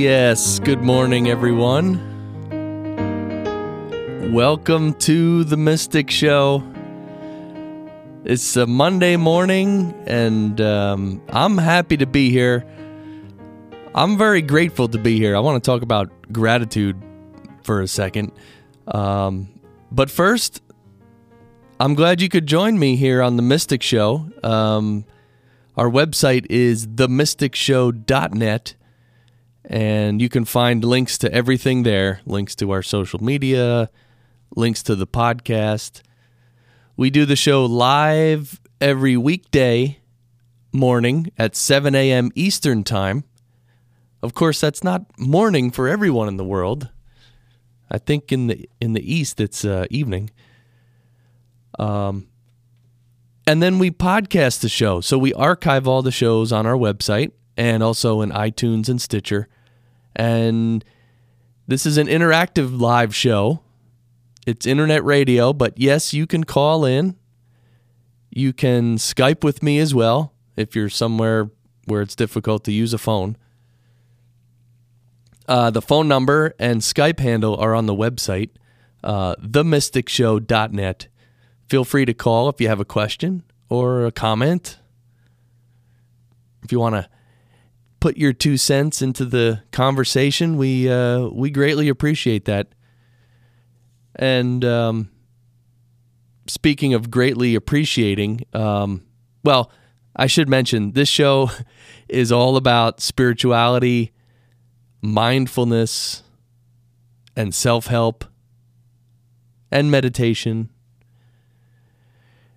Yes, good morning, everyone. Welcome to the Mystic Show. It's a Monday morning, and um, I'm happy to be here. I'm very grateful to be here. I want to talk about gratitude for a second. Um, but first, I'm glad you could join me here on the Mystic Show. Um, our website is themysticshow.net, and you can find links to everything there links to our social media, links to the podcast. We do the show live every weekday morning at 7 a.m. Eastern Time. Of course, that's not morning for everyone in the world. I think in the in the East it's uh, evening. Um, and then we podcast the show. So we archive all the shows on our website and also in iTunes and Stitcher. And this is an interactive live show. It's internet radio, but yes, you can call in. You can Skype with me as well if you're somewhere where it's difficult to use a phone. Uh, the phone number and Skype handle are on the website, uh, themysticshow.net. Feel free to call if you have a question or a comment. If you want to put your two cents into the conversation, we uh, we greatly appreciate that. And um, speaking of greatly appreciating, um, well, I should mention this show is all about spirituality, mindfulness, and self help, and meditation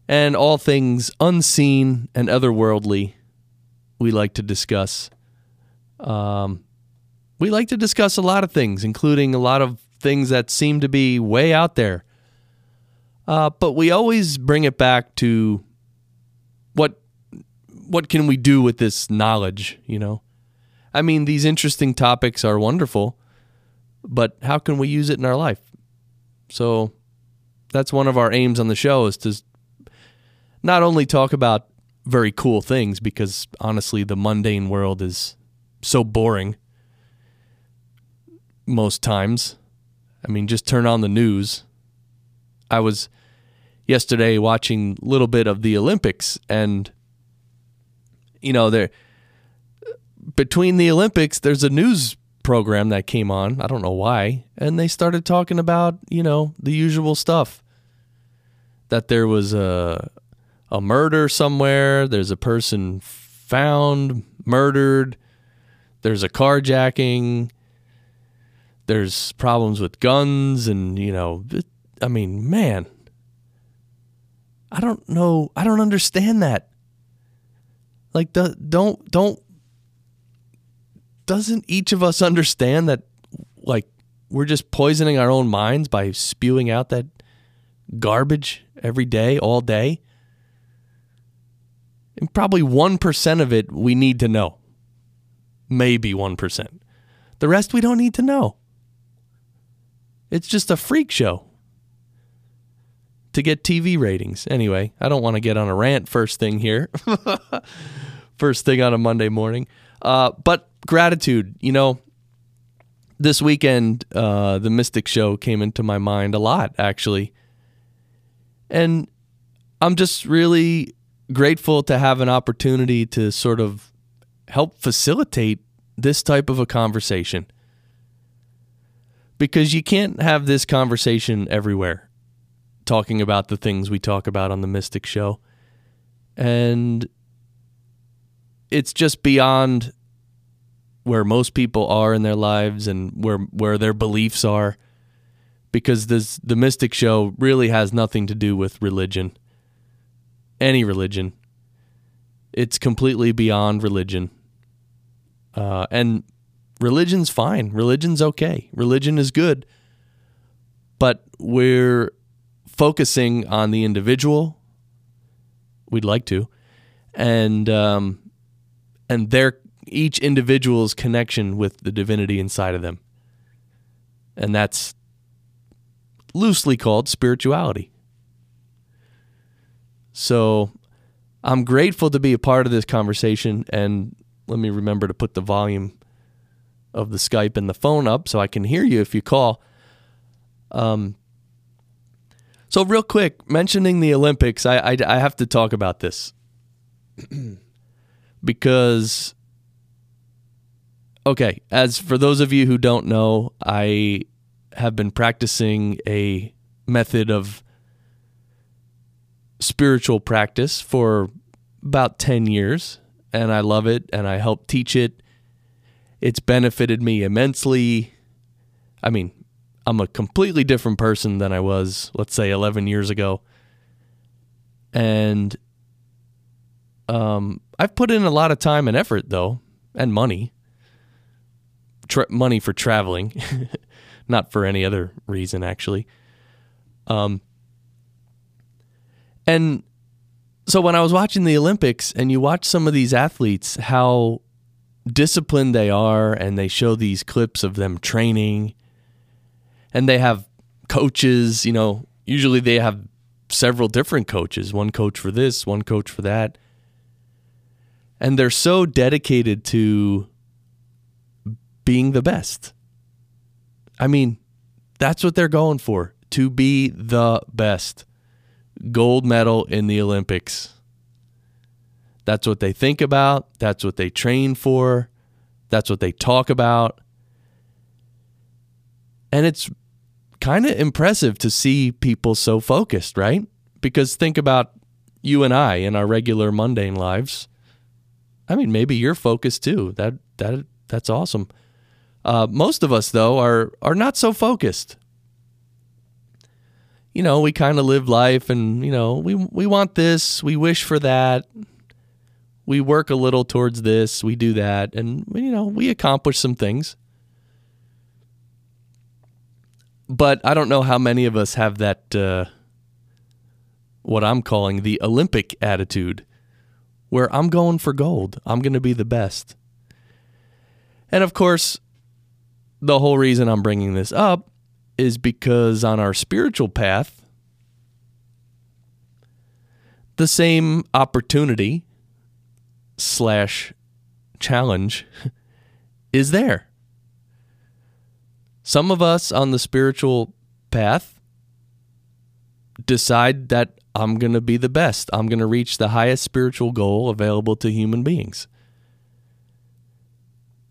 and all things unseen and otherworldly we like to discuss. Um, we like to discuss a lot of things, including a lot of things that seem to be way out there. Uh, but we always bring it back to what what can we do with this knowledge, you know? I mean, these interesting topics are wonderful, but how can we use it in our life? So that's one of our aims on the show is to not only talk about very cool things because honestly the mundane world is so boring most times. I mean, just turn on the news. I was yesterday watching a little bit of the Olympics and you know, there between the Olympics there's a news program that came on. I don't know why, and they started talking about, you know, the usual stuff. That there was a a murder somewhere. There's a person found murdered. There's a carjacking. There's problems with guns, and you know, I mean, man, I don't know. I don't understand that. Like, don't don't doesn't each of us understand that? Like, we're just poisoning our own minds by spewing out that garbage every day, all day. And probably 1% of it we need to know. Maybe 1%. The rest we don't need to know. It's just a freak show to get TV ratings. Anyway, I don't want to get on a rant first thing here. first thing on a Monday morning. Uh, but gratitude, you know, this weekend, uh, the Mystic Show came into my mind a lot, actually. And I'm just really grateful to have an opportunity to sort of help facilitate this type of a conversation. Because you can't have this conversation everywhere, talking about the things we talk about on the Mystic Show. And it's just beyond where most people are in their lives and where where their beliefs are because this the mystic show really has nothing to do with religion any religion. It's completely beyond religion. Uh, and religion's fine. Religion's okay. Religion is good. But we're focusing on the individual. We'd like to. And um, and their each individual's connection with the divinity inside of them. And that's loosely called spirituality. So I'm grateful to be a part of this conversation. And let me remember to put the volume of the Skype and the phone up so I can hear you if you call. Um, so real quick, mentioning the Olympics, I, I, I have to talk about this because okay, as for those of you who don't know, I have been practicing a method of spiritual practice for about 10 years and I love it and I help teach it. It's benefited me immensely. I mean, I'm a completely different person than I was, let's say, 11 years ago. And um, I've put in a lot of time and effort, though, and money. Tra- money for traveling, not for any other reason, actually. Um, and so when I was watching the Olympics and you watch some of these athletes, how disciplined they are, and they show these clips of them training, and they have coaches, you know, usually they have several different coaches, one coach for this, one coach for that. And they're so dedicated to being the best. I mean, that's what they're going for to be the best gold medal in the Olympics. That's what they think about. That's what they train for. That's what they talk about. And it's kind of impressive to see people so focused, right? Because think about you and I in our regular mundane lives. I mean, maybe you're focused too. That that that's awesome. Uh, most of us, though, are are not so focused you know, we kind of live life and, you know, we we want this, we wish for that. We work a little towards this, we do that, and you know, we accomplish some things. But I don't know how many of us have that uh, what I'm calling the Olympic attitude, where I'm going for gold. I'm going to be the best. And of course, the whole reason I'm bringing this up is because on our spiritual path, the same opportunity slash challenge is there. Some of us on the spiritual path decide that I'm going to be the best. I'm going to reach the highest spiritual goal available to human beings.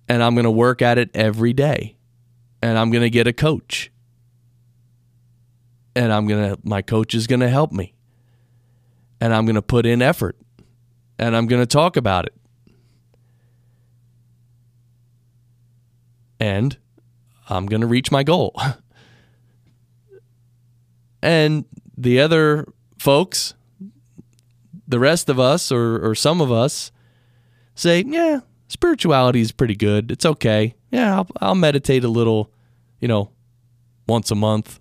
And I'm going to work at it every day. And I'm going to get a coach and I'm going to my coach is going to help me. And I'm going to put in effort. And I'm going to talk about it. And I'm going to reach my goal. and the other folks, the rest of us or or some of us say, "Yeah, spirituality is pretty good. It's okay. Yeah, I'll, I'll meditate a little, you know, once a month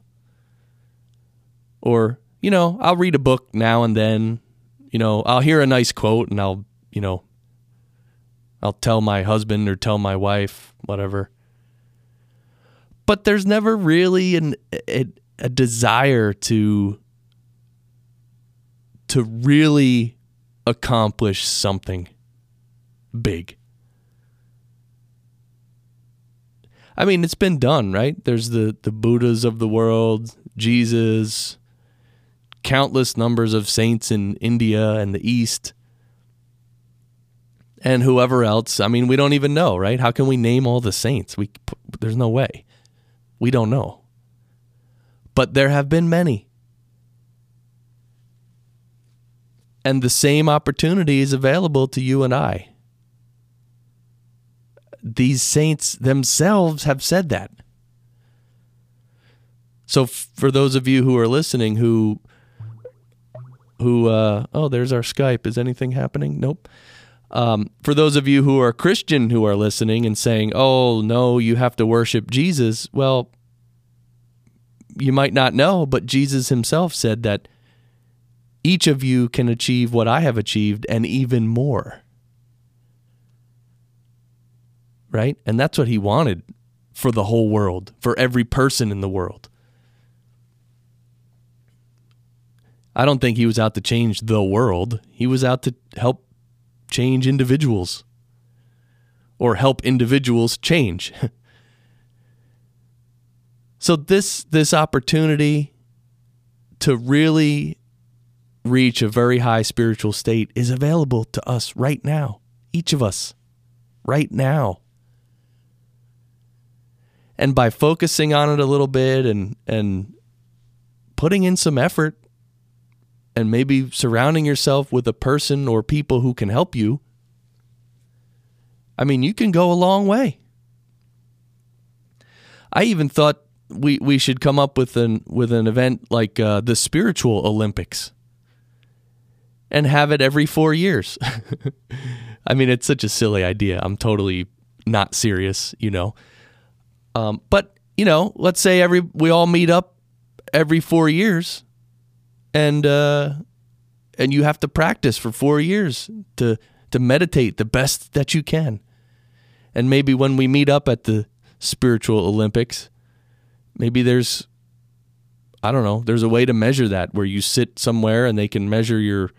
or, you know, I'll read a book now and then. You know, I'll hear a nice quote and I'll, you know, I'll tell my husband or tell my wife, whatever. But there's never really an a, a desire to to really accomplish something big. I mean, it's been done, right? There's the the Buddhas of the world, Jesus, countless numbers of saints in India and the East and whoever else. I mean, we don't even know, right? How can we name all the saints? We there's no way. We don't know. But there have been many. And the same opportunity is available to you and I. These saints themselves have said that. So, for those of you who are listening who who, uh, oh, there's our Skype. Is anything happening? Nope. Um, for those of you who are Christian who are listening and saying, oh, no, you have to worship Jesus, well, you might not know, but Jesus himself said that each of you can achieve what I have achieved and even more. Right? And that's what he wanted for the whole world, for every person in the world. I don't think he was out to change the world. He was out to help change individuals or help individuals change. so this this opportunity to really reach a very high spiritual state is available to us right now. Each of us right now. And by focusing on it a little bit and and putting in some effort and maybe surrounding yourself with a person or people who can help you, I mean, you can go a long way. I even thought we we should come up with an with an event like uh, the spiritual Olympics and have it every four years. I mean, it's such a silly idea. I'm totally not serious, you know. Um, but you know, let's say every we all meet up every four years, and uh, and you have to practice for four years to to meditate the best that you can. And maybe when we meet up at the spiritual Olympics, maybe there's I don't know, there's a way to measure that where you sit somewhere and they can measure your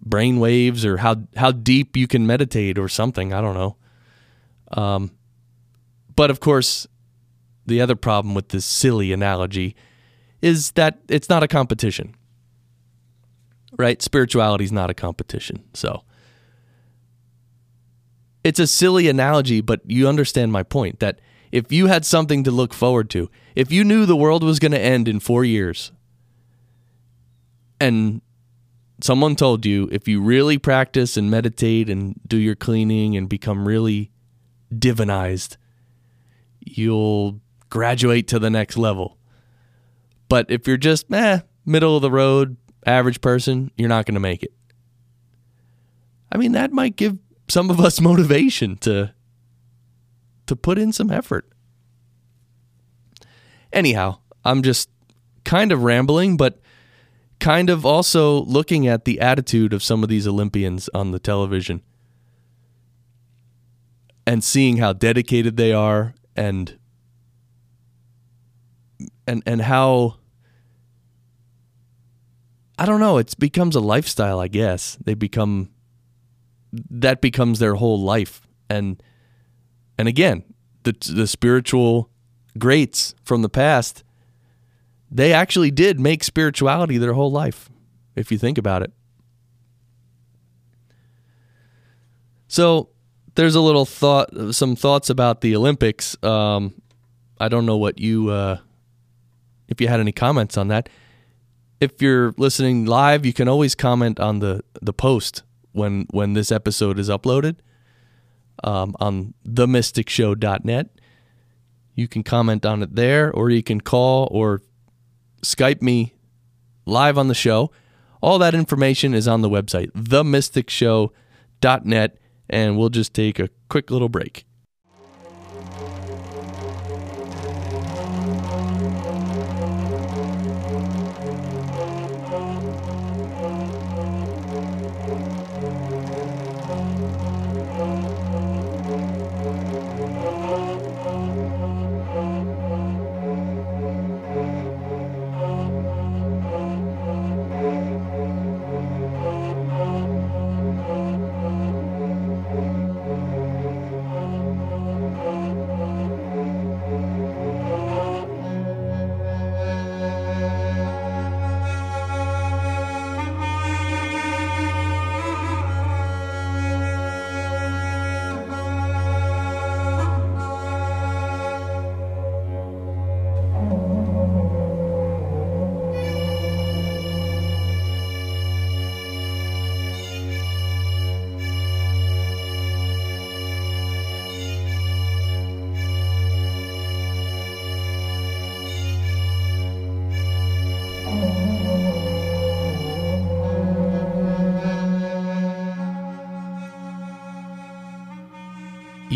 brain waves or how how deep you can meditate or something. I don't know. Um, but of course, the other problem with this silly analogy is that it's not a competition. Right? Spirituality is not a competition. So it's a silly analogy, but you understand my point that if you had something to look forward to, if you knew the world was going to end in 4 years and someone told you if you really practice and meditate and do your cleaning and become really divinized, you'll graduate to the next level. But if you're just eh, middle of the road, average person, you're not going to make it. I mean, that might give some of us motivation to to put in some effort. Anyhow, I'm just kind of rambling, but kind of also looking at the attitude of some of these Olympians on the television and seeing how dedicated they are and and and how I don't know, it becomes a lifestyle, I guess. They become that becomes their whole life and and again, the the spiritual greats from the past they actually did make spirituality their whole life, if you think about it. So there's a little thought, some thoughts about the Olympics. Um, I don't know what you, uh, if you had any comments on that. If you're listening live, you can always comment on the the post when when this episode is uploaded um, on themysticshow.net. You can comment on it there, or you can call or Skype me live on the show. All that information is on the website, themysticshow.net, and we'll just take a quick little break.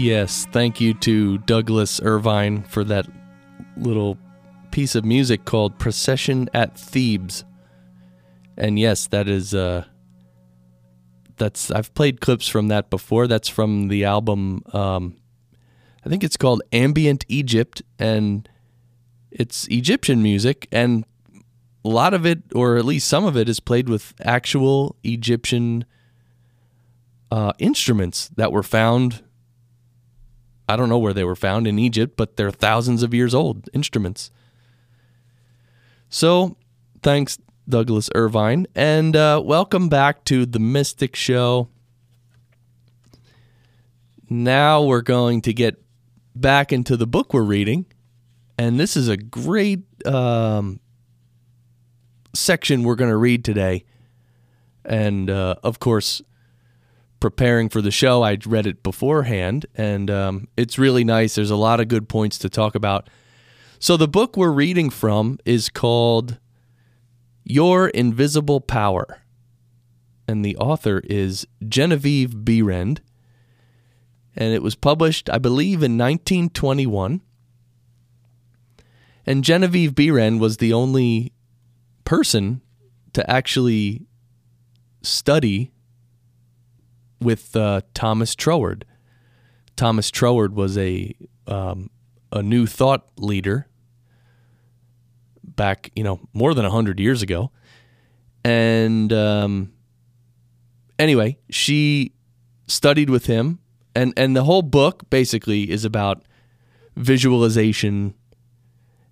Yes, thank you to Douglas Irvine for that little piece of music called Procession at Thebes. And yes, that is uh that's I've played clips from that before. That's from the album um I think it's called Ambient Egypt and it's Egyptian music and a lot of it or at least some of it is played with actual Egyptian uh, instruments that were found I don't know where they were found in Egypt, but they're thousands of years old instruments. So, thanks, Douglas Irvine, and uh, welcome back to the Mystic Show. Now we're going to get back into the book we're reading, and this is a great um, section we're going to read today. And uh, of course, preparing for the show, I read it beforehand, and um, it's really nice. There's a lot of good points to talk about. So, the book we're reading from is called Your Invisible Power, and the author is Genevieve Behrend, and it was published, I believe, in 1921. And Genevieve Behrend was the only person to actually study with uh, Thomas Troward. Thomas Troward was a um, a new thought leader back, you know, more than hundred years ago, and um, anyway, she studied with him, and and the whole book basically is about visualization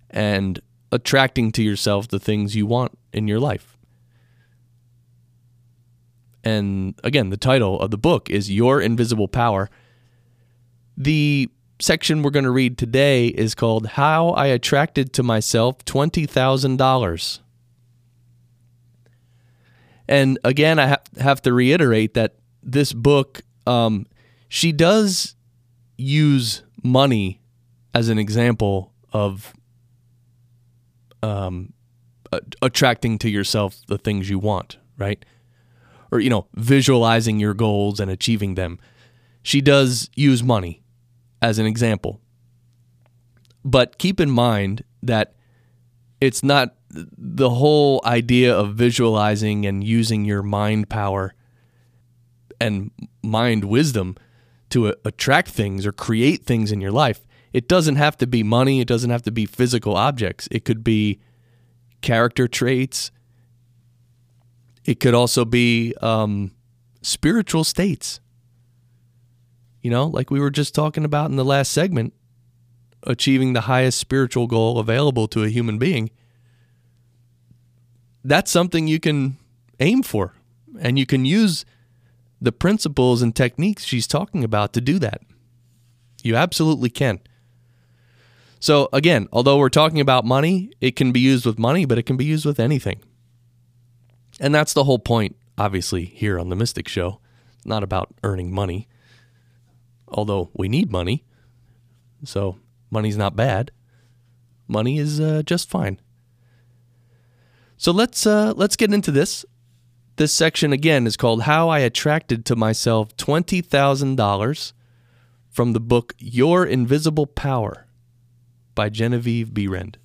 and attracting to yourself the things you want in your life. And again, the title of the book is Your Invisible Power. The section we're going to read today is called How I Attracted to Myself $20,000. And again, I ha- have to reiterate that this book, um, she does use money as an example of um, attracting to yourself the things you want, right? Or you know visualizing your goals and achieving them she does use money as an example but keep in mind that it's not the whole idea of visualizing and using your mind power and mind wisdom to attract things or create things in your life. It doesn't have to be money, it doesn't have to be physical objects. It could be character traits, it could also be um, spiritual states. You know, like we were just talking about in the last segment, achieving the highest spiritual goal available to a human being. That's something you can aim for, and you can use the principles and techniques she's talking about to do that. You absolutely can. So, again, although we're talking about money, it can be used with money, but it can be used with anything. And that's the whole point, obviously, here on the Mystic Show. It's not about earning money, although we need money. So money's not bad. Money is uh, just fine. So let's uh, let's get into this. This section again is called "How I Attracted to Myself Twenty Thousand Dollars" from the book "Your Invisible Power" by Genevieve Behrend.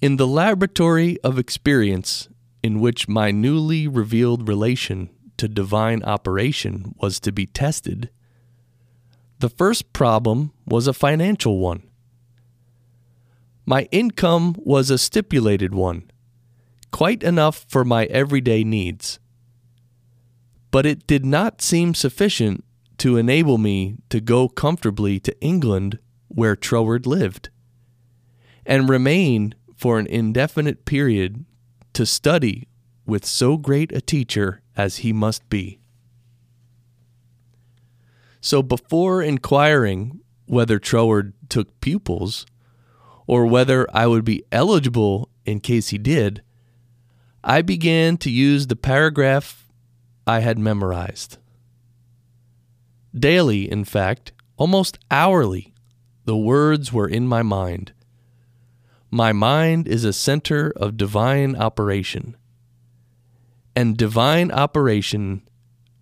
In the laboratory of experience in which my newly revealed relation to divine operation was to be tested, the first problem was a financial one. My income was a stipulated one, quite enough for my everyday needs. But it did not seem sufficient to enable me to go comfortably to England where Troward lived, and remain for an indefinite period to study with so great a teacher as he must be. So before inquiring whether Troward took pupils, or whether I would be eligible in case he did, I began to use the paragraph I had memorized. Daily, in fact, almost hourly, the words were in my mind. My mind is a center of divine operation. And divine operation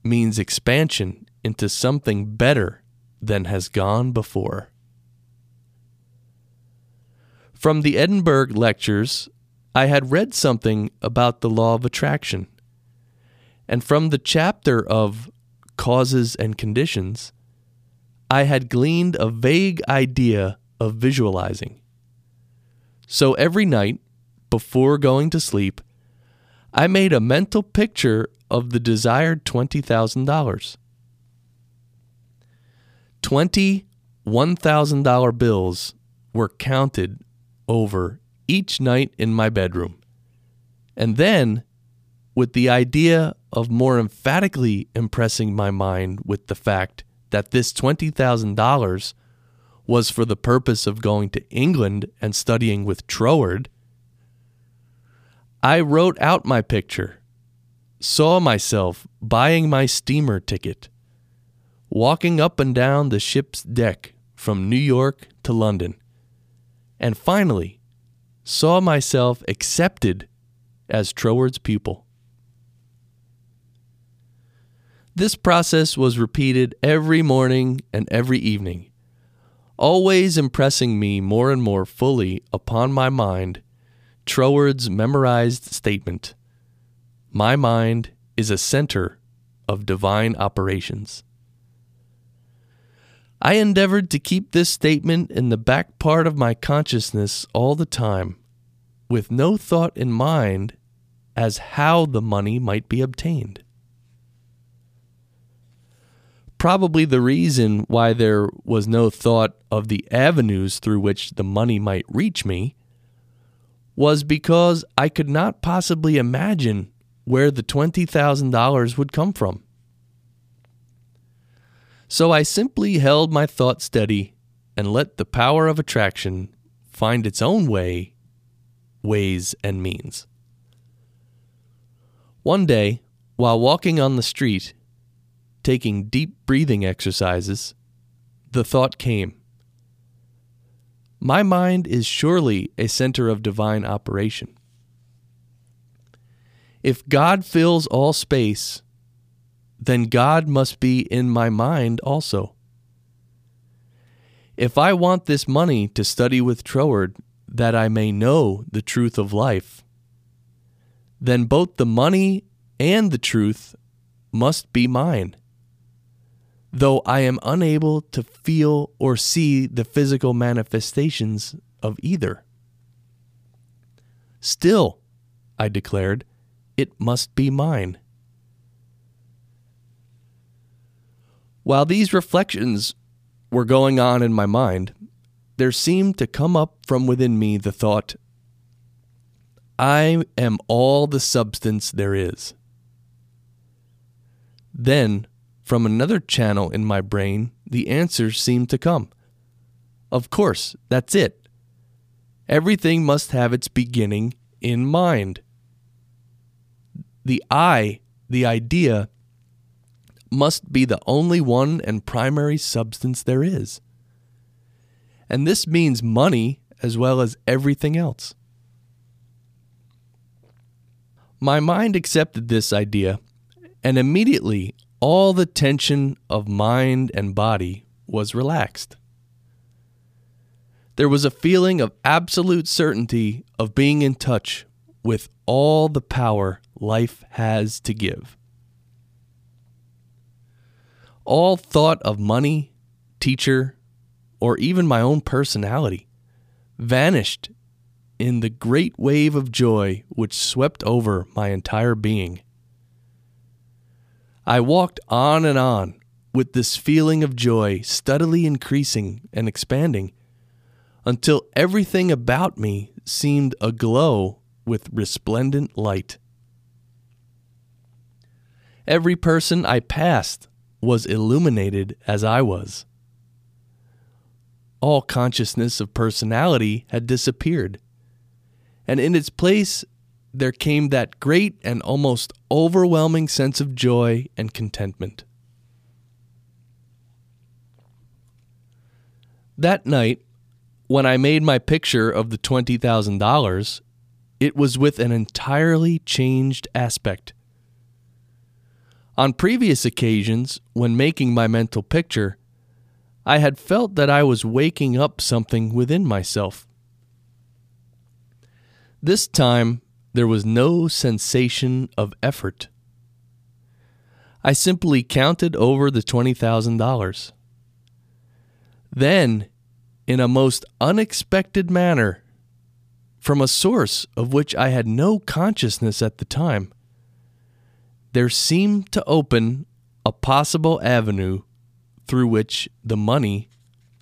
means expansion into something better than has gone before. From the Edinburgh lectures, I had read something about the law of attraction. And from the chapter of causes and conditions, I had gleaned a vague idea of visualizing. So every night, before going to sleep, I made a mental picture of the desired $20,000. 20 $1,000 bills were counted over each night in my bedroom. And then, with the idea of more emphatically impressing my mind with the fact that this $20,000 was for the purpose of going to England and studying with Troward, I wrote out my picture, saw myself buying my steamer ticket, walking up and down the ship's deck from New York to London, and finally saw myself accepted as Troward's pupil. This process was repeated every morning and every evening, always impressing me more and more fully upon my mind Troward's memorized statement My mind is a center of divine operations. I endeavored to keep this statement in the back part of my consciousness all the time, with no thought in mind as how the money might be obtained. Probably the reason why there was no thought of the avenues through which the money might reach me was because I could not possibly imagine where the $20,000 would come from. So I simply held my thought steady and let the power of attraction find its own way, ways, and means. One day, while walking on the street, taking deep breathing exercises, the thought came My mind is surely a center of divine operation. If God fills all space, then God must be in my mind also. If I want this money to study with Troward that I may know the truth of life, then both the money and the truth must be mine. Though I am unable to feel or see the physical manifestations of either. Still, I declared, it must be mine. While these reflections were going on in my mind, there seemed to come up from within me the thought, I am all the substance there is. Then, from another channel in my brain, the answer seemed to come. Of course, that's it. Everything must have its beginning in mind. The I, the idea, must be the only one and primary substance there is. And this means money as well as everything else. My mind accepted this idea, and immediately all the tension of mind and body was relaxed. There was a feeling of absolute certainty of being in touch with all the power life has to give all thought of money, teacher, or even my own personality vanished in the great wave of joy which swept over my entire being. I walked on and on with this feeling of joy steadily increasing and expanding until everything about me seemed aglow with resplendent light. Every person I passed was illuminated as I was. All consciousness of personality had disappeared, and in its place there came that great and almost overwhelming sense of joy and contentment. That night, when I made my picture of the $20,000, it was with an entirely changed aspect on previous occasions, when making my mental picture, I had felt that I was waking up something within myself. This time, there was no sensation of effort. I simply counted over the $20,000. Then, in a most unexpected manner, from a source of which I had no consciousness at the time, there seemed to open a possible avenue through which the money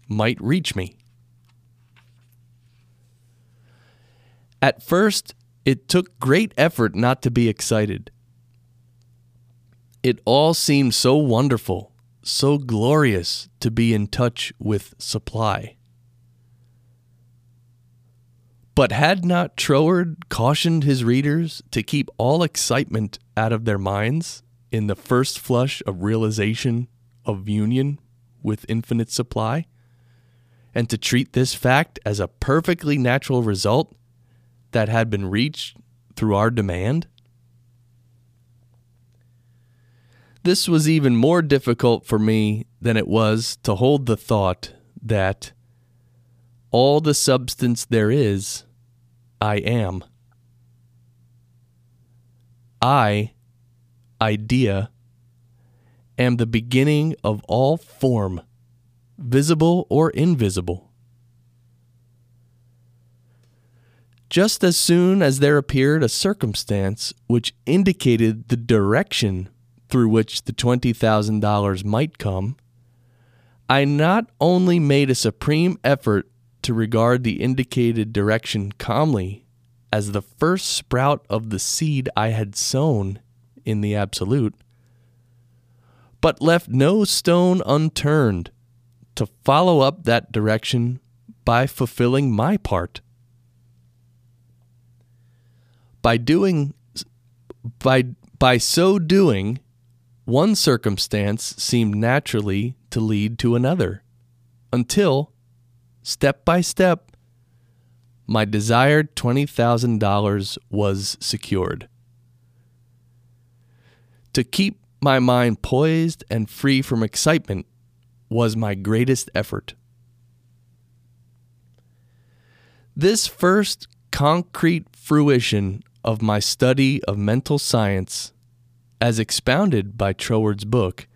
might reach me. At first, it took great effort not to be excited. It all seemed so wonderful, so glorious to be in touch with supply. But had not Troward cautioned his readers to keep all excitement out of their minds in the first flush of realization of union with infinite supply? And to treat this fact as a perfectly natural result that had been reached through our demand? This was even more difficult for me than it was to hold the thought that all the substance there is, I am. I, idea, am the beginning of all form, visible or invisible. Just as soon as there appeared a circumstance which indicated the direction through which the $20,000 might come, I not only made a supreme effort to regard the indicated direction calmly as the first sprout of the seed I had sown in the Absolute, but left no stone unturned to follow up that direction by fulfilling my part. By doing by by so doing, one circumstance seemed naturally to lead to another, until, step by step, my desired $20,000 was secured. To keep my mind poised and free from excitement was my greatest effort. This first concrete fruition of my study of mental science as expounded by Troward's book,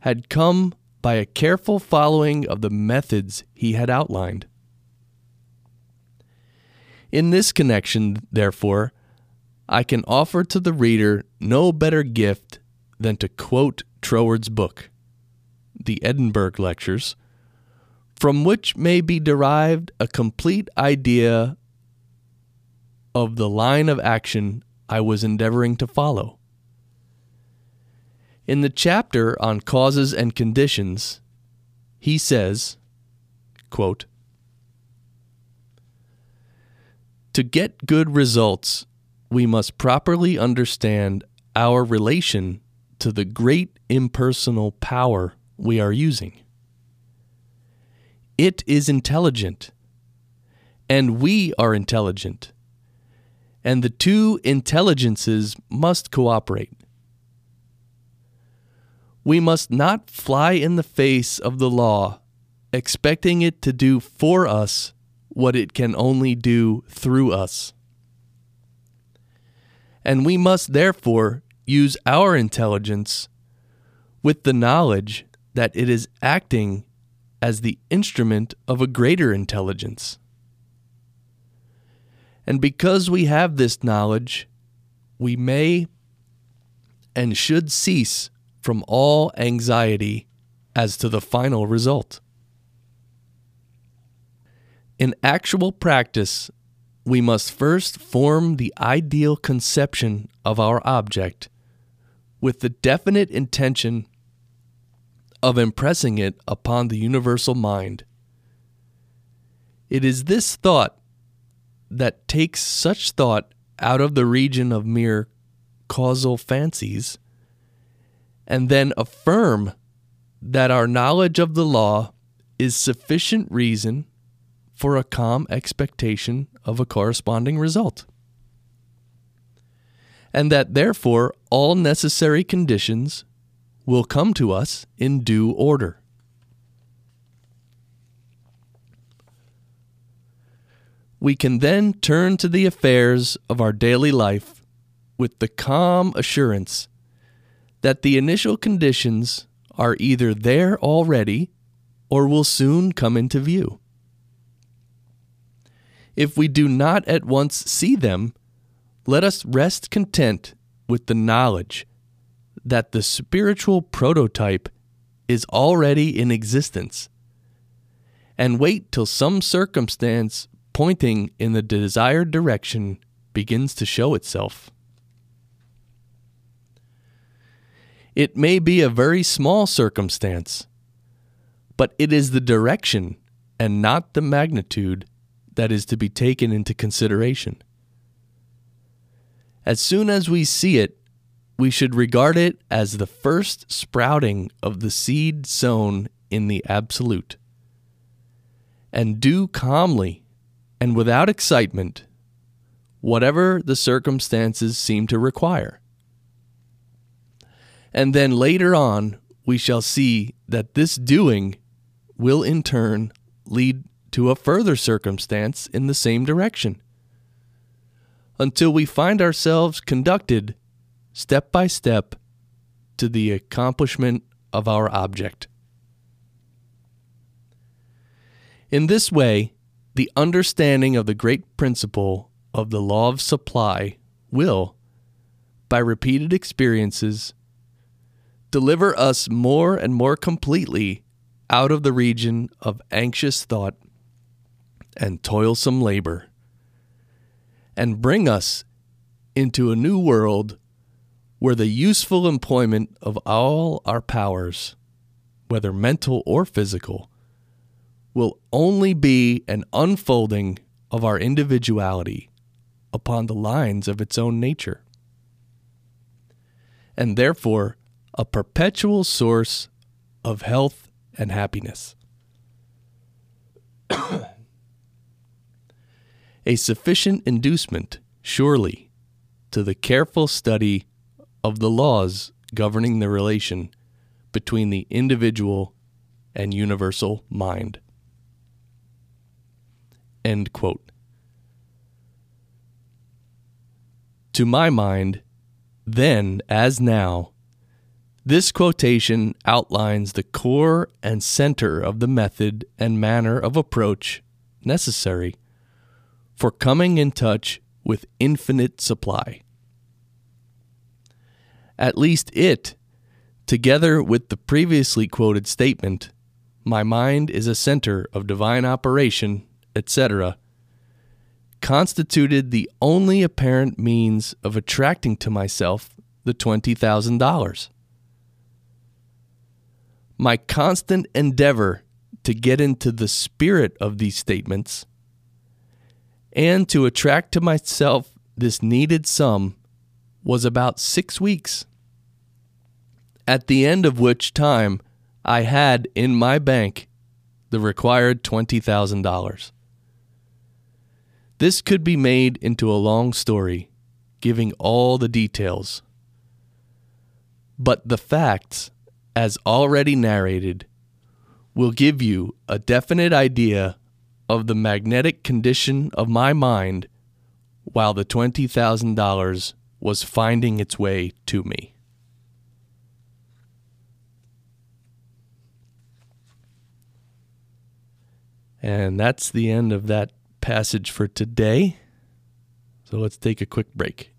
had come by a careful following of the methods he had outlined. In this connection, therefore, I can offer to the reader no better gift than to quote Troward's book, The Edinburgh Lectures, from which may be derived a complete idea of the line of action I was endeavoring to follow. In the chapter on causes and conditions, he says, quote, To get good results, we must properly understand our relation to the great impersonal power we are using. It is intelligent, and we are intelligent, and the two intelligences must cooperate. We must not fly in the face of the law, expecting it to do for us what it can only do through us. And we must therefore use our intelligence with the knowledge that it is acting as the instrument of a greater intelligence. And because we have this knowledge, we may and should cease from all anxiety as to the final result. In actual practice, we must first form the ideal conception of our object with the definite intention of impressing it upon the universal mind. It is this thought that takes such thought out of the region of mere causal fancies and then affirm that our knowledge of the law is sufficient reason for a calm expectation of a corresponding result. And that therefore all necessary conditions will come to us in due order. We can then turn to the affairs of our daily life with the calm assurance that the initial conditions are either there already or will soon come into view. If we do not at once see them, let us rest content with the knowledge that the spiritual prototype is already in existence. And wait till some circumstance pointing in the desired direction begins to show itself. It may be a very small circumstance, but it is the direction and not the magnitude that is to be taken into consideration. As soon as we see it, we should regard it as the first sprouting of the seed sown in the Absolute. And do calmly and without excitement whatever the circumstances seem to require. And then later on, we shall see that this doing will in turn lead to a further circumstance in the same direction until we find ourselves conducted step by step to the accomplishment of our object. In this way, the understanding of the great principle of the law of supply will, by repeated experiences, deliver us more and more completely out of the region of anxious thought and toilsome labor, and bring us into a new world where the useful employment of all our powers, whether mental or physical, will only be an unfolding of our individuality upon the lines of its own nature, and therefore a perpetual source of health and happiness. a sufficient inducement, surely, to the careful study of the laws governing the relation between the individual and universal mind. End quote. To my mind, then as now, this quotation outlines the core and center of the method and manner of approach necessary for coming in touch with infinite supply. At least it, together with the previously quoted statement, my mind is a center of divine operation, etc., constituted the only apparent means of attracting to myself the $20,000. My constant endeavor to get into the spirit of these statements and to attract to myself this needed sum was about six weeks, at the end of which time I had in my bank the required $20,000. This could be made into a long story, giving all the details. But the facts, as already narrated, will give you a definite idea of the magnetic condition of my mind while the $20,000 was finding its way to me. And that's the end of that passage for today. So let's take a quick break.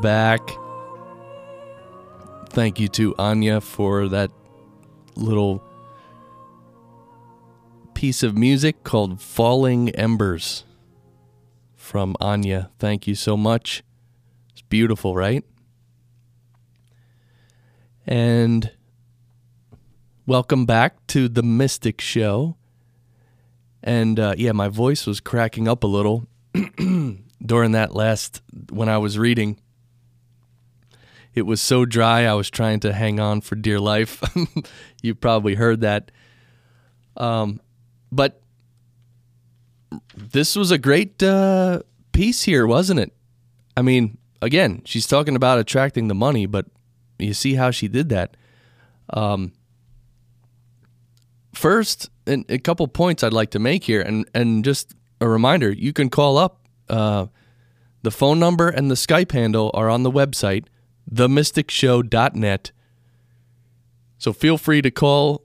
Back. Thank you to Anya for that little piece of music called Falling Embers from Anya. Thank you so much. It's beautiful, right? And welcome back to the Mystic Show. And uh, yeah, my voice was cracking up a little during that last when I was reading. It was so dry, I was trying to hang on for dear life. you probably heard that. Um, but this was a great uh, piece here, wasn't it? I mean, again, she's talking about attracting the money, but you see how she did that. Um, first, a couple points I'd like to make here, and and just a reminder: you can call up. Uh, the phone number and the Skype handle are on the website, themysticshow.net. So feel free to call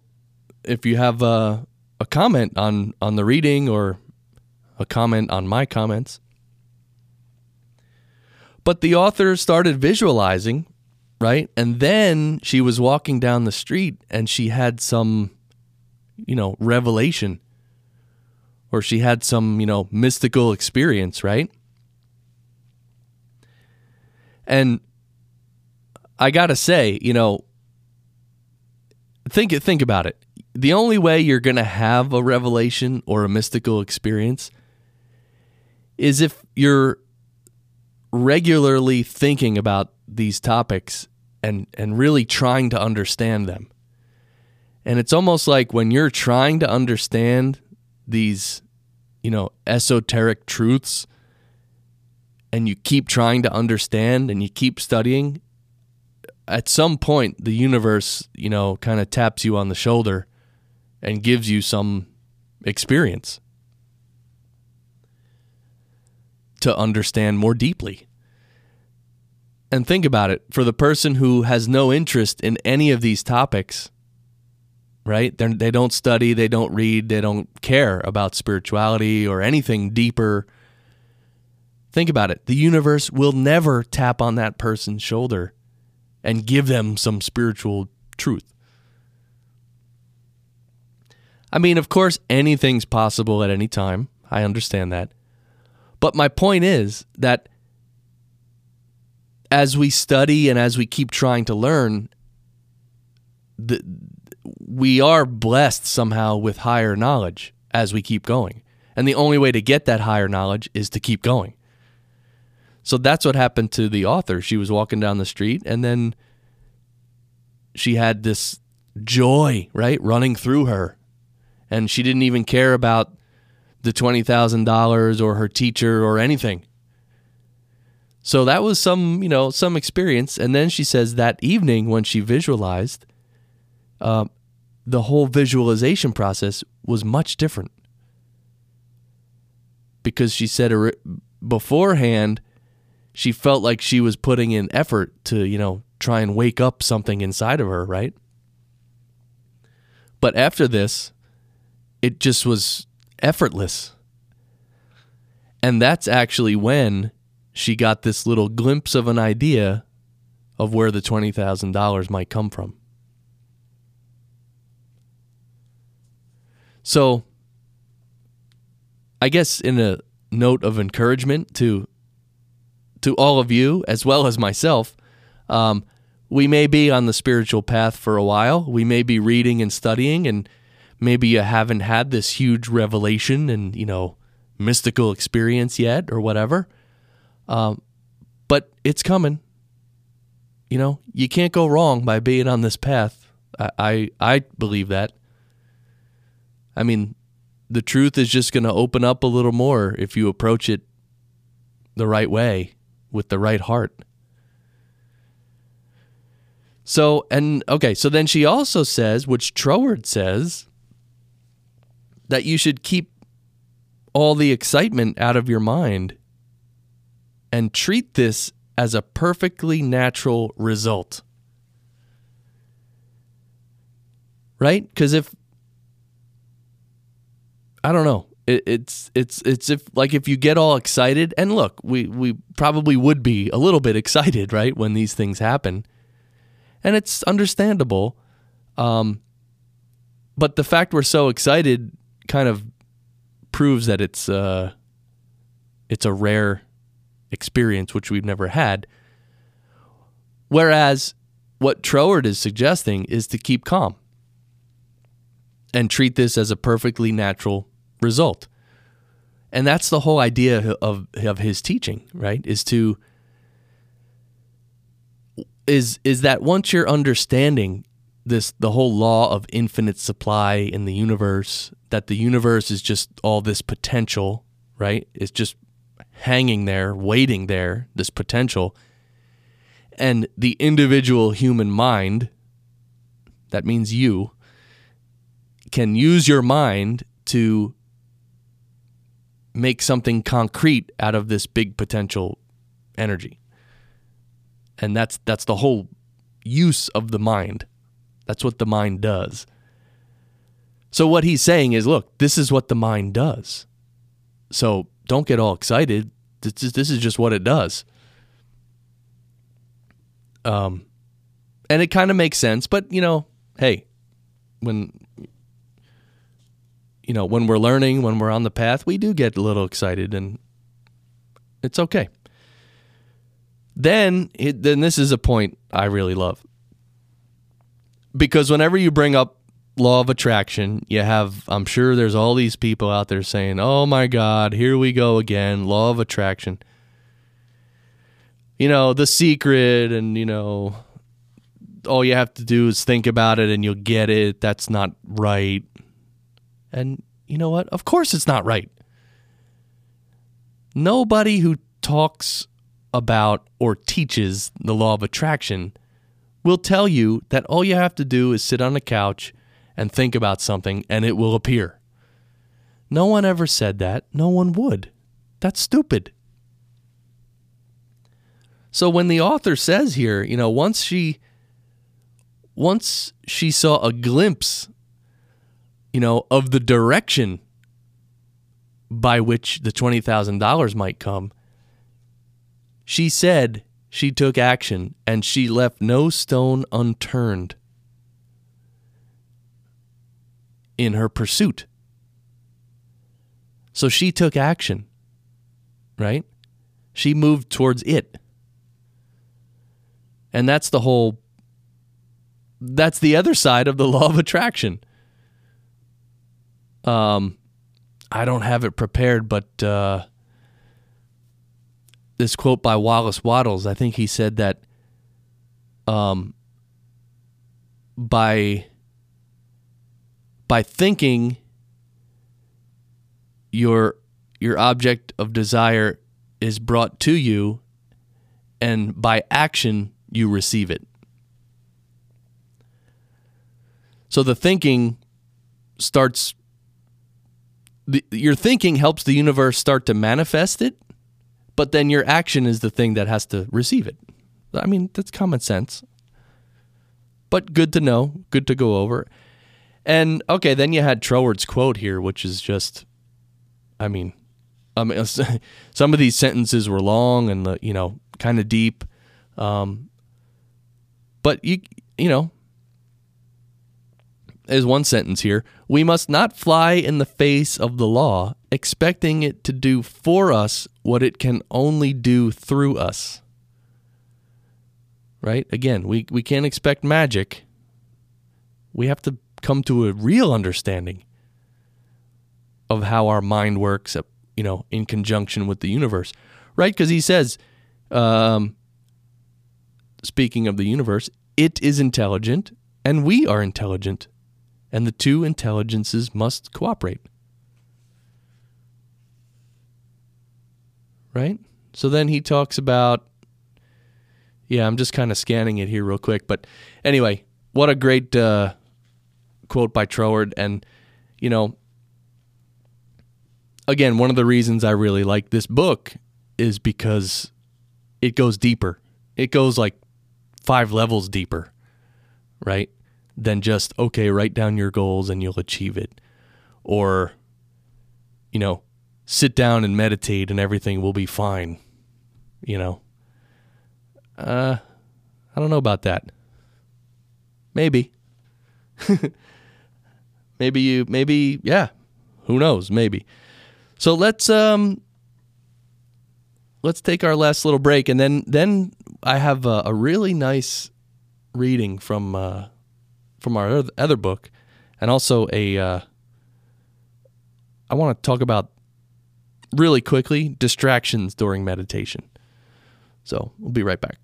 if you have a, a comment on on the reading or a comment on my comments. But the author started visualizing, right? And then she was walking down the street and she had some, you know, revelation or she had some, you know, mystical experience, right? And I got to say, you know, think think about it. The only way you're to have a revelation or a mystical experience is if you're regularly thinking about these topics and and really trying to understand them. And it's almost like when you're trying to understand these, you know, esoteric truths and you keep trying to understand and you keep studying, at some point the universe, you know, kind of taps you on the shoulder and gives you some experience. to understand more deeply. And think about it for the person who has no interest in any of these topics, right? They're, they do not study, they don't read, they don't care about spirituality or anything deeper. Think about it. The universe will never tap on that person's shoulder and give them some spiritual truth. I mean, of course, anything's possible at any time. I understand that. But my point is that as we study and as we keep trying to learn, the, we are blessed somehow with higher knowledge as we keep going. And the only way to get that higher knowledge is to keep going. So that's what happened to the author. She was walking down the street and then she had this joy, right, running through her. And she didn't even care about the $20,000 or her teacher or anything. So that was some, you know, some experience. And then she says that evening when she visualized, uh, the whole visualization process was much different. Because she said beforehand, she felt like she was putting in effort to, you know, try and wake up something inside of her, right? But after this, it just was effortless. And that's actually when she got this little glimpse of an idea of where the $20,000 might come from. So, I guess in a note of encouragement to to all of you as well as myself, um, we may be on the spiritual path for a while. We may be reading and studying and maybe you haven't had this huge revelation and you know mystical experience yet or whatever. Um, but it's coming. You know you can't go wrong by being on this path. I, I, I believe that. I mean the truth is just going to open up a little more if you approach it the right way with the right heart so and okay so then she also says which troward says that you should keep all the excitement out of your mind and treat this as a perfectly natural result. Right? Because if I don't know, it, it's it's it's if like if you get all excited and look, we we probably would be a little bit excited, right, when these things happen, and it's understandable. Um, but the fact we're so excited kind of proves that it's uh, it's a rare experience which we've never had. Whereas what Troward is suggesting is to keep calm and treat this as a perfectly natural result. And that's the whole idea of, of his teaching, right? Is to is is that once you're understanding this the whole law of infinite supply in the universe, that the universe is just all this potential, right? It's just hanging there, waiting there, this potential. And the individual human mind, that means you, can use your mind to make something concrete out of this big potential energy. And that's that's the whole use of the mind. That's what the mind does. So what he's saying is, look, this is what the mind does. So don't get all excited. This is, this is just what it does. Um, and it kind of makes sense, but you know, hey, when you know when we're learning, when we're on the path, we do get a little excited, and it's okay. Then, it, then this is a point I really love because whenever you bring up law of attraction, you have, I'm sure there's all these people out there saying, oh my God, here we go again, law of attraction. You know, the secret, and, you know, all you have to do is think about it and you'll get it. That's not right. And you know what? Of course it's not right. Nobody who talks about or teaches the law of attraction will tell you that all you have to do is sit on a couch and think about something and it will appear. No one ever said that. No one would. That's stupid. So when the author says here, you know, once she once she saw a glimpse, you know, of the direction by which the $20,000 might come, she said she took action and she left no stone unturned in her pursuit. So she took action, right? She moved towards it. And that's the whole that's the other side of the law of attraction. Um I don't have it prepared, but uh this quote by Wallace Wattles. I think he said that um, by by thinking your your object of desire is brought to you and by action you receive it. So the thinking starts the, your thinking helps the universe start to manifest it but then your action is the thing that has to receive it. I mean, that's common sense. But good to know, good to go over. And okay, then you had Troward's quote here, which is just, I mean, I mean, some of these sentences were long and you know kind of deep, um, but you you know, there's one sentence here: we must not fly in the face of the law, expecting it to do for us what it can only do through us. Right? Again, we, we can't expect magic. We have to come to a real understanding of how our mind works, you know, in conjunction with the universe. Right? Because he says, um, speaking of the universe, it is intelligent and we are intelligent, and the two intelligences must cooperate. right? So then he talks about, yeah, I'm just kind of scanning it here real quick. But anyway, what a great uh, quote by Troward. And, you know, again, one of the reasons I really like this book is because it goes deeper. It goes like five levels deeper, right? Than just, okay, write down your goals and you'll achieve it. Or, you know, sit down and meditate and everything will be fine. You know? Uh, I don't know about that. Maybe. maybe you, maybe, yeah. Who knows? Maybe. So let's, um, let's take our last little break and then, then I have a, a really nice reading from uh, from our other book, and also a. Uh, I want to talk about really quickly distractions during meditation. So we'll be right back.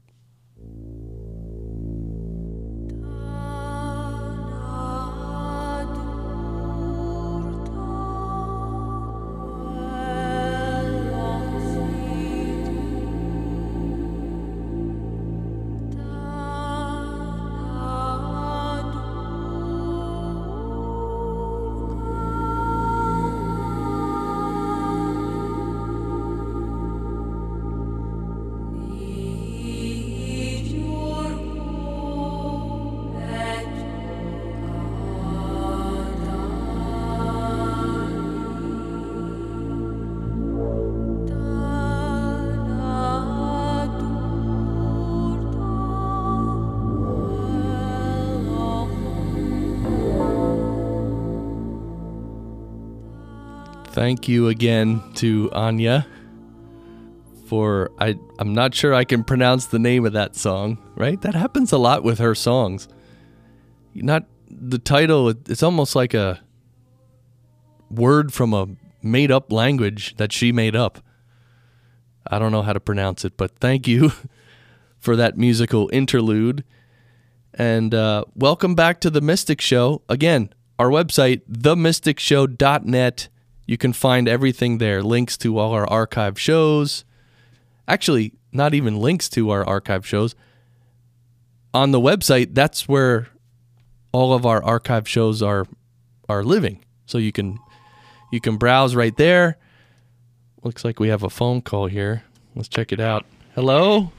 Thank you again to Anya for I I'm not sure I can pronounce the name of that song, right? That happens a lot with her songs. Not the title it's almost like a word from a made up language that she made up. I don't know how to pronounce it, but thank you for that musical interlude. And uh, welcome back to the Mystic Show. Again, our website, themysticshow.net. You can find everything there links to all our archive shows. Actually, not even links to our archive shows. On the website, that's where all of our archive shows are are living. So you can you can browse right there. Looks like we have a phone call here. Let's check it out. Hello?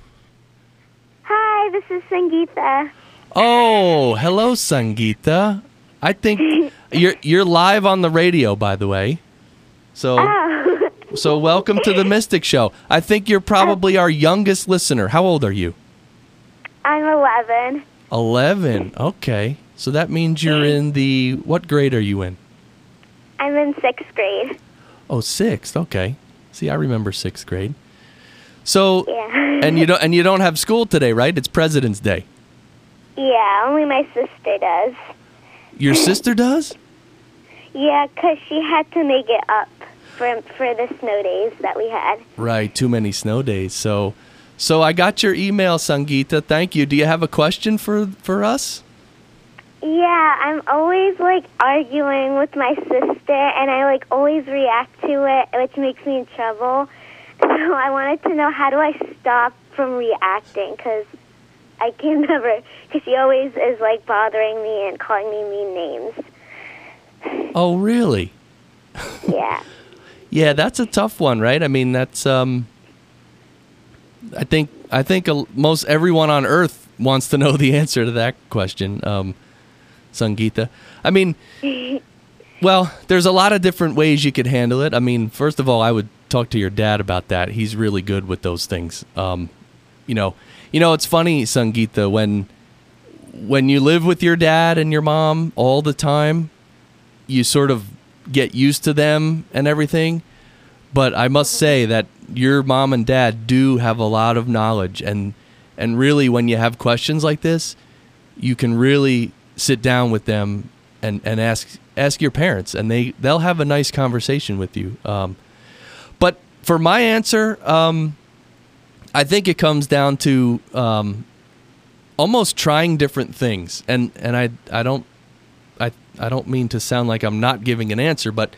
Hi, this is Sangeetha. Oh, hello Sangeeta. I think you're you're live on the radio by the way. So Oh, so welcome to the Mystic Show. I think you're probably ah. our youngest listener. How old are you? I'm 11. 11. Okay. So that means you're in the what grade are you in? I'm in sixth grade. Oh, sixth. Okay. See, I remember sixth grade. So Yeah. and you don't and you don't have school today, right? It's President's Day. yeah, only my sister does. Your sister does? Yeah, 'cause she had to make it up for for the snow days that we had. Right, too many snow days. So so I got your email, Sangeeta. Thank you. Do you have a question for for us? Yeah, I'm always like arguing with my sister, and I like always react to it, which makes me in trouble. So I wanted to know how do I stop from reacting? Because I can never. Because she always is like bothering me and calling me mean names. Oh, really? Yeah. Yeah, that's a tough one, right? I mean, that's um I think I think most everyone on earth wants to know the answer to that question. Um Sangeeta. I mean, well, there's a lot of different ways you could handle it. I mean, first of all, I would talk to your dad about that. He's really good with those things. Um you know, you know, it's funny, Sangeeta, when when you live with your dad and your mom all the time, you sort of get used to them and everything. But I must say that your mom and dad do have a lot of knowledge and and really when you have questions like this, you can really sit down with them and, and ask ask your parents and they they'll have a nice conversation with you. Um, but for my answer, um, I think it comes down to um, almost trying different things. And and I I don't I don't mean to sound like I'm not giving an answer, but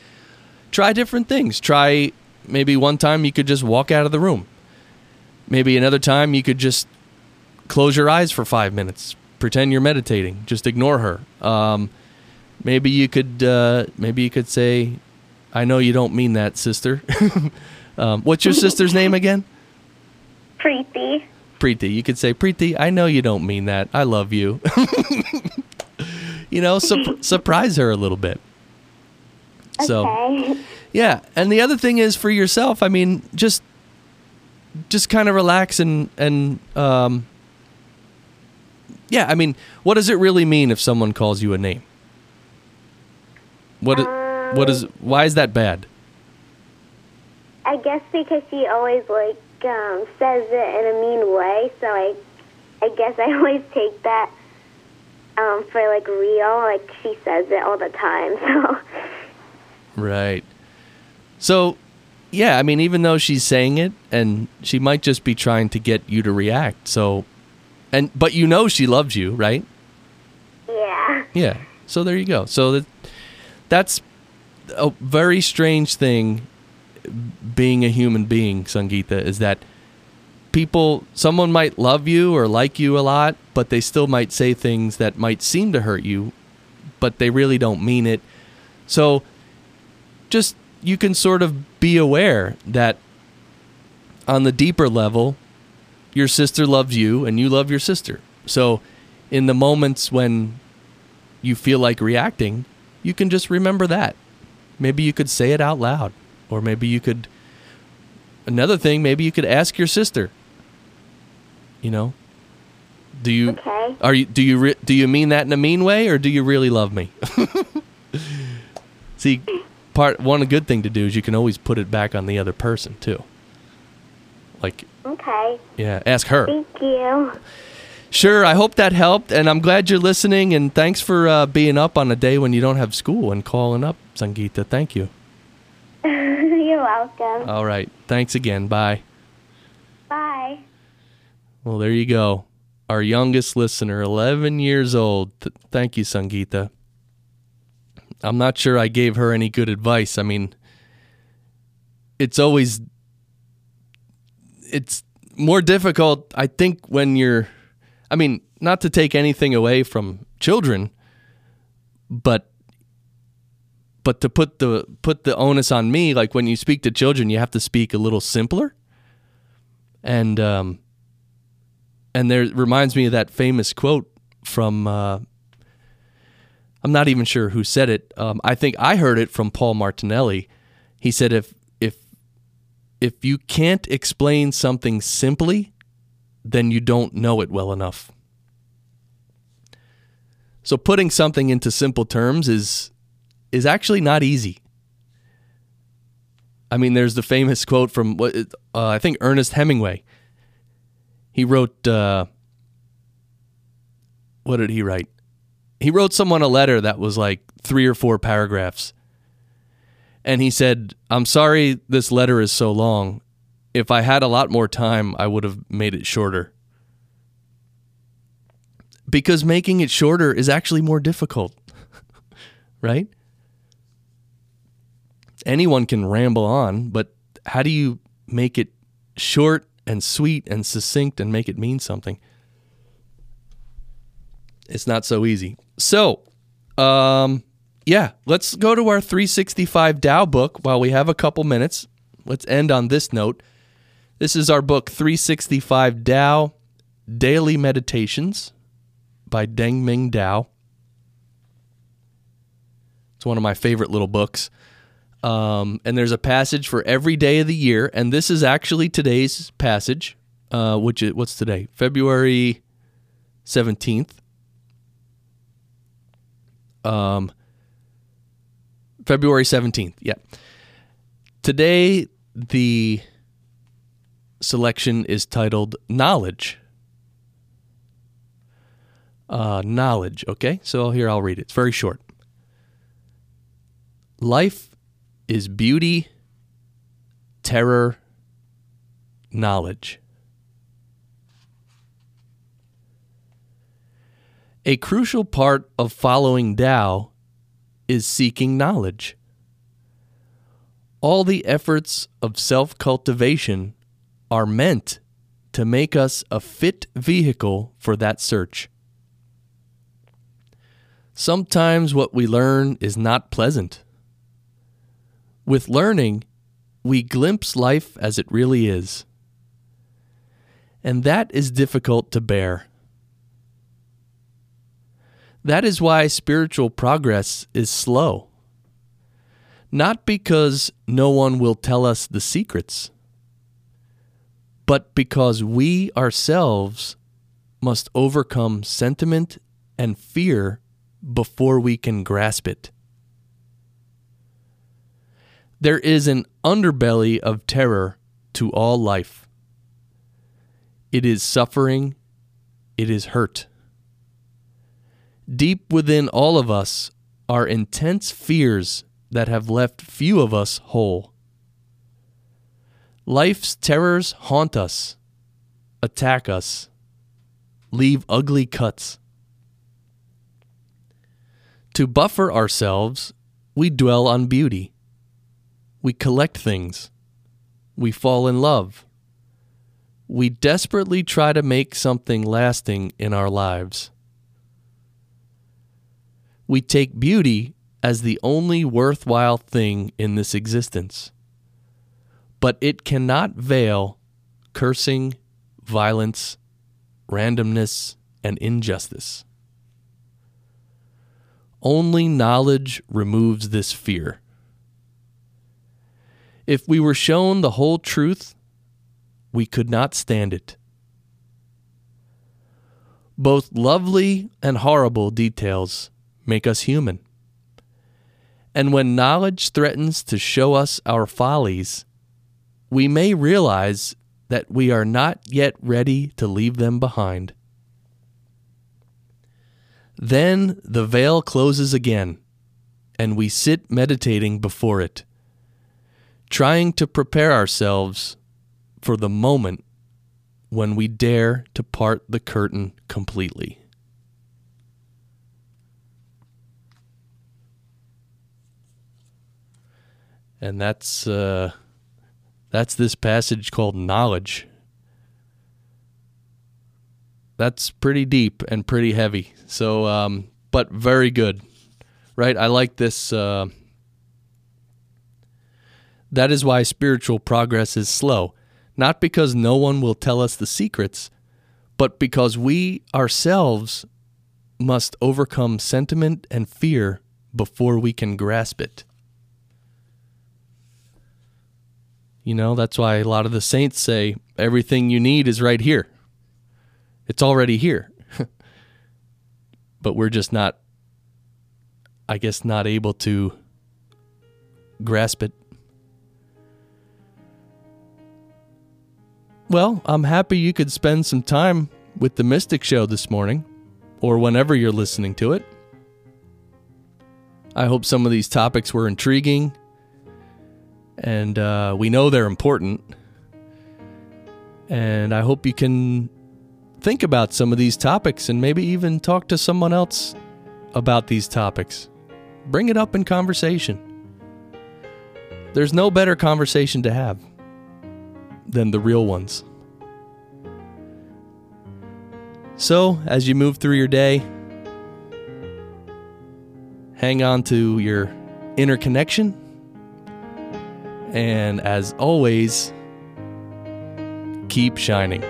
try different things. Try maybe one time you could just walk out of the room. Maybe another time you could just close your eyes for five minutes, pretend you're meditating, just ignore her. Um, maybe you could uh, maybe you could say, "I know you don't mean that, sister." um, what's your sister's name again? Preeti. Preeti. You could say, Preeti, I know you don't mean that. I love you. you know, sur- surprise her a little bit. So, Okay. yeah. And the other thing is for yourself, I mean, just just kind of relax and and um yeah, I mean, what does it really mean if someone calls you a name? What i- what is why is that bad? I guess because she always like um, says it in a mean way, so I I guess I always take that um, for like real. Like she says it all the time. So Right. So, yeah, I mean, even though she's saying it, and she might just be trying to get you to react. So, and but you know she loves you, right? yeah. Yeah. So there you go. So that that's a very strange thing. Being a human being, Sangeeta, is that people, someone might love you or like you a lot, but they still might say things that might seem to hurt you, but they really don't mean it. So just you can sort of be aware that on the deeper level, your sister loves you and you love your sister. So in the moments when you feel like reacting, you can just remember that. Maybe you could say it out loud, or maybe you could. Another thing, maybe you could ask your sister. You know, do you Okay. are you do you re, do you mean that in a mean way, or do you really love me? See, part one good thing to do is you can always put it back on the other person too. Like, Okay. yeah, ask her. Thank you. Sure, I hope that helped, and I'm glad you're listening. And thanks for uh, being up on a day when you don't have school and calling up, Sangeeta. Thank you. You're welcome. All right, thanks again. Bye. Bye. Well, there you go. Our youngest listener, 11 years old. Th- thank you, Sangeeta. I'm not sure I gave her any good advice. I mean, it's always it's more difficult, I think, when you're I mean, not to take anything away from children, but but to put the put the onus on me, like when you speak to children, you have to speak a little simpler. And um and there reminds me of that famous quote from uh, I'm not even sure who said it. Um, I think I heard it from Paul Martinelli. He said if if if you can't explain something simply, then you don't know it well enough. So putting something into simple terms is is actually not easy. I mean, there's the famous quote from what uh, I think Ernest Hemingway. He wrote, uh, what did he write? He wrote someone a letter that was like three or four paragraphs. And he said, I'm sorry this letter is so long. If I had a lot more time, I would have made it shorter. Because making it shorter is actually more difficult, right? Anyone can ramble on, but how do you make it short and sweet and succinct and make it mean something? It's not so easy. So, um, yeah, let's go to our 365 Tao book while we have a couple minutes. Let's end on this note. This is our book 365 Tao Daily Meditations by Deng Ming Dao. It's one of my favorite little books. Um, and there's a passage for every day of the year, and this is actually today's passage, uh, which is what's today? February 17th. Um, February 17th, yeah. Today, the selection is titled Knowledge. Uh, knowledge, okay? So here I'll read it. It's very short. Life is beauty, terror, knowledge. A crucial part of following Tao is seeking knowledge. All the efforts of self cultivation are meant to make us a fit vehicle for that search. Sometimes what we learn is not pleasant. With learning, we glimpse life as it really is. And that is difficult to bear. That is why spiritual progress is slow. Not because no one will tell us the secrets, but because we ourselves must overcome sentiment and fear before we can grasp it. There is an underbelly of terror to all life. it is suffering, it is hurt. Deep within all of us are intense fears that have left few of us whole. Life's terrors haunt us, attack us, leave ugly cuts. To buffer ourselves, we dwell on beauty. We collect things. We fall in love. We desperately try to make something lasting in our lives. We take beauty as the only worthwhile thing in this existence. But it cannot veil cursing, violence, randomness, and injustice. Only knowledge removes this fear. If we were shown the whole truth, we could not stand it. Both lovely and horrible details make us human. And when knowledge threatens to show us our follies, we may realize that we are not yet ready to leave them behind. Then the veil closes again, and we sit meditating before it, trying to prepare ourselves for the moment when we dare to part the curtain completely. And that's uh, that's this passage called knowledge. That's pretty deep and pretty heavy. So, um, but very good, right? I like this. Uh, that is why spiritual progress is slow not because no one will tell us the secrets, but because we ourselves must overcome sentiment and fear before we can grasp it. You know, that's why a lot of the saints say everything you need is right here. It's already here. but we're just not, I guess, not able to grasp it Well, I'm happy you could spend some time with the Mystic Show this morning, or whenever you're listening to it. I hope some of these topics were intriguing, and uh, we know they're important. And I hope you can think about some of these topics and maybe even talk to someone else about these topics. Bring it up in conversation. There's no better conversation to have than the real ones. So, as you move through your day, hang on to your inner connection. And as always, keep shining.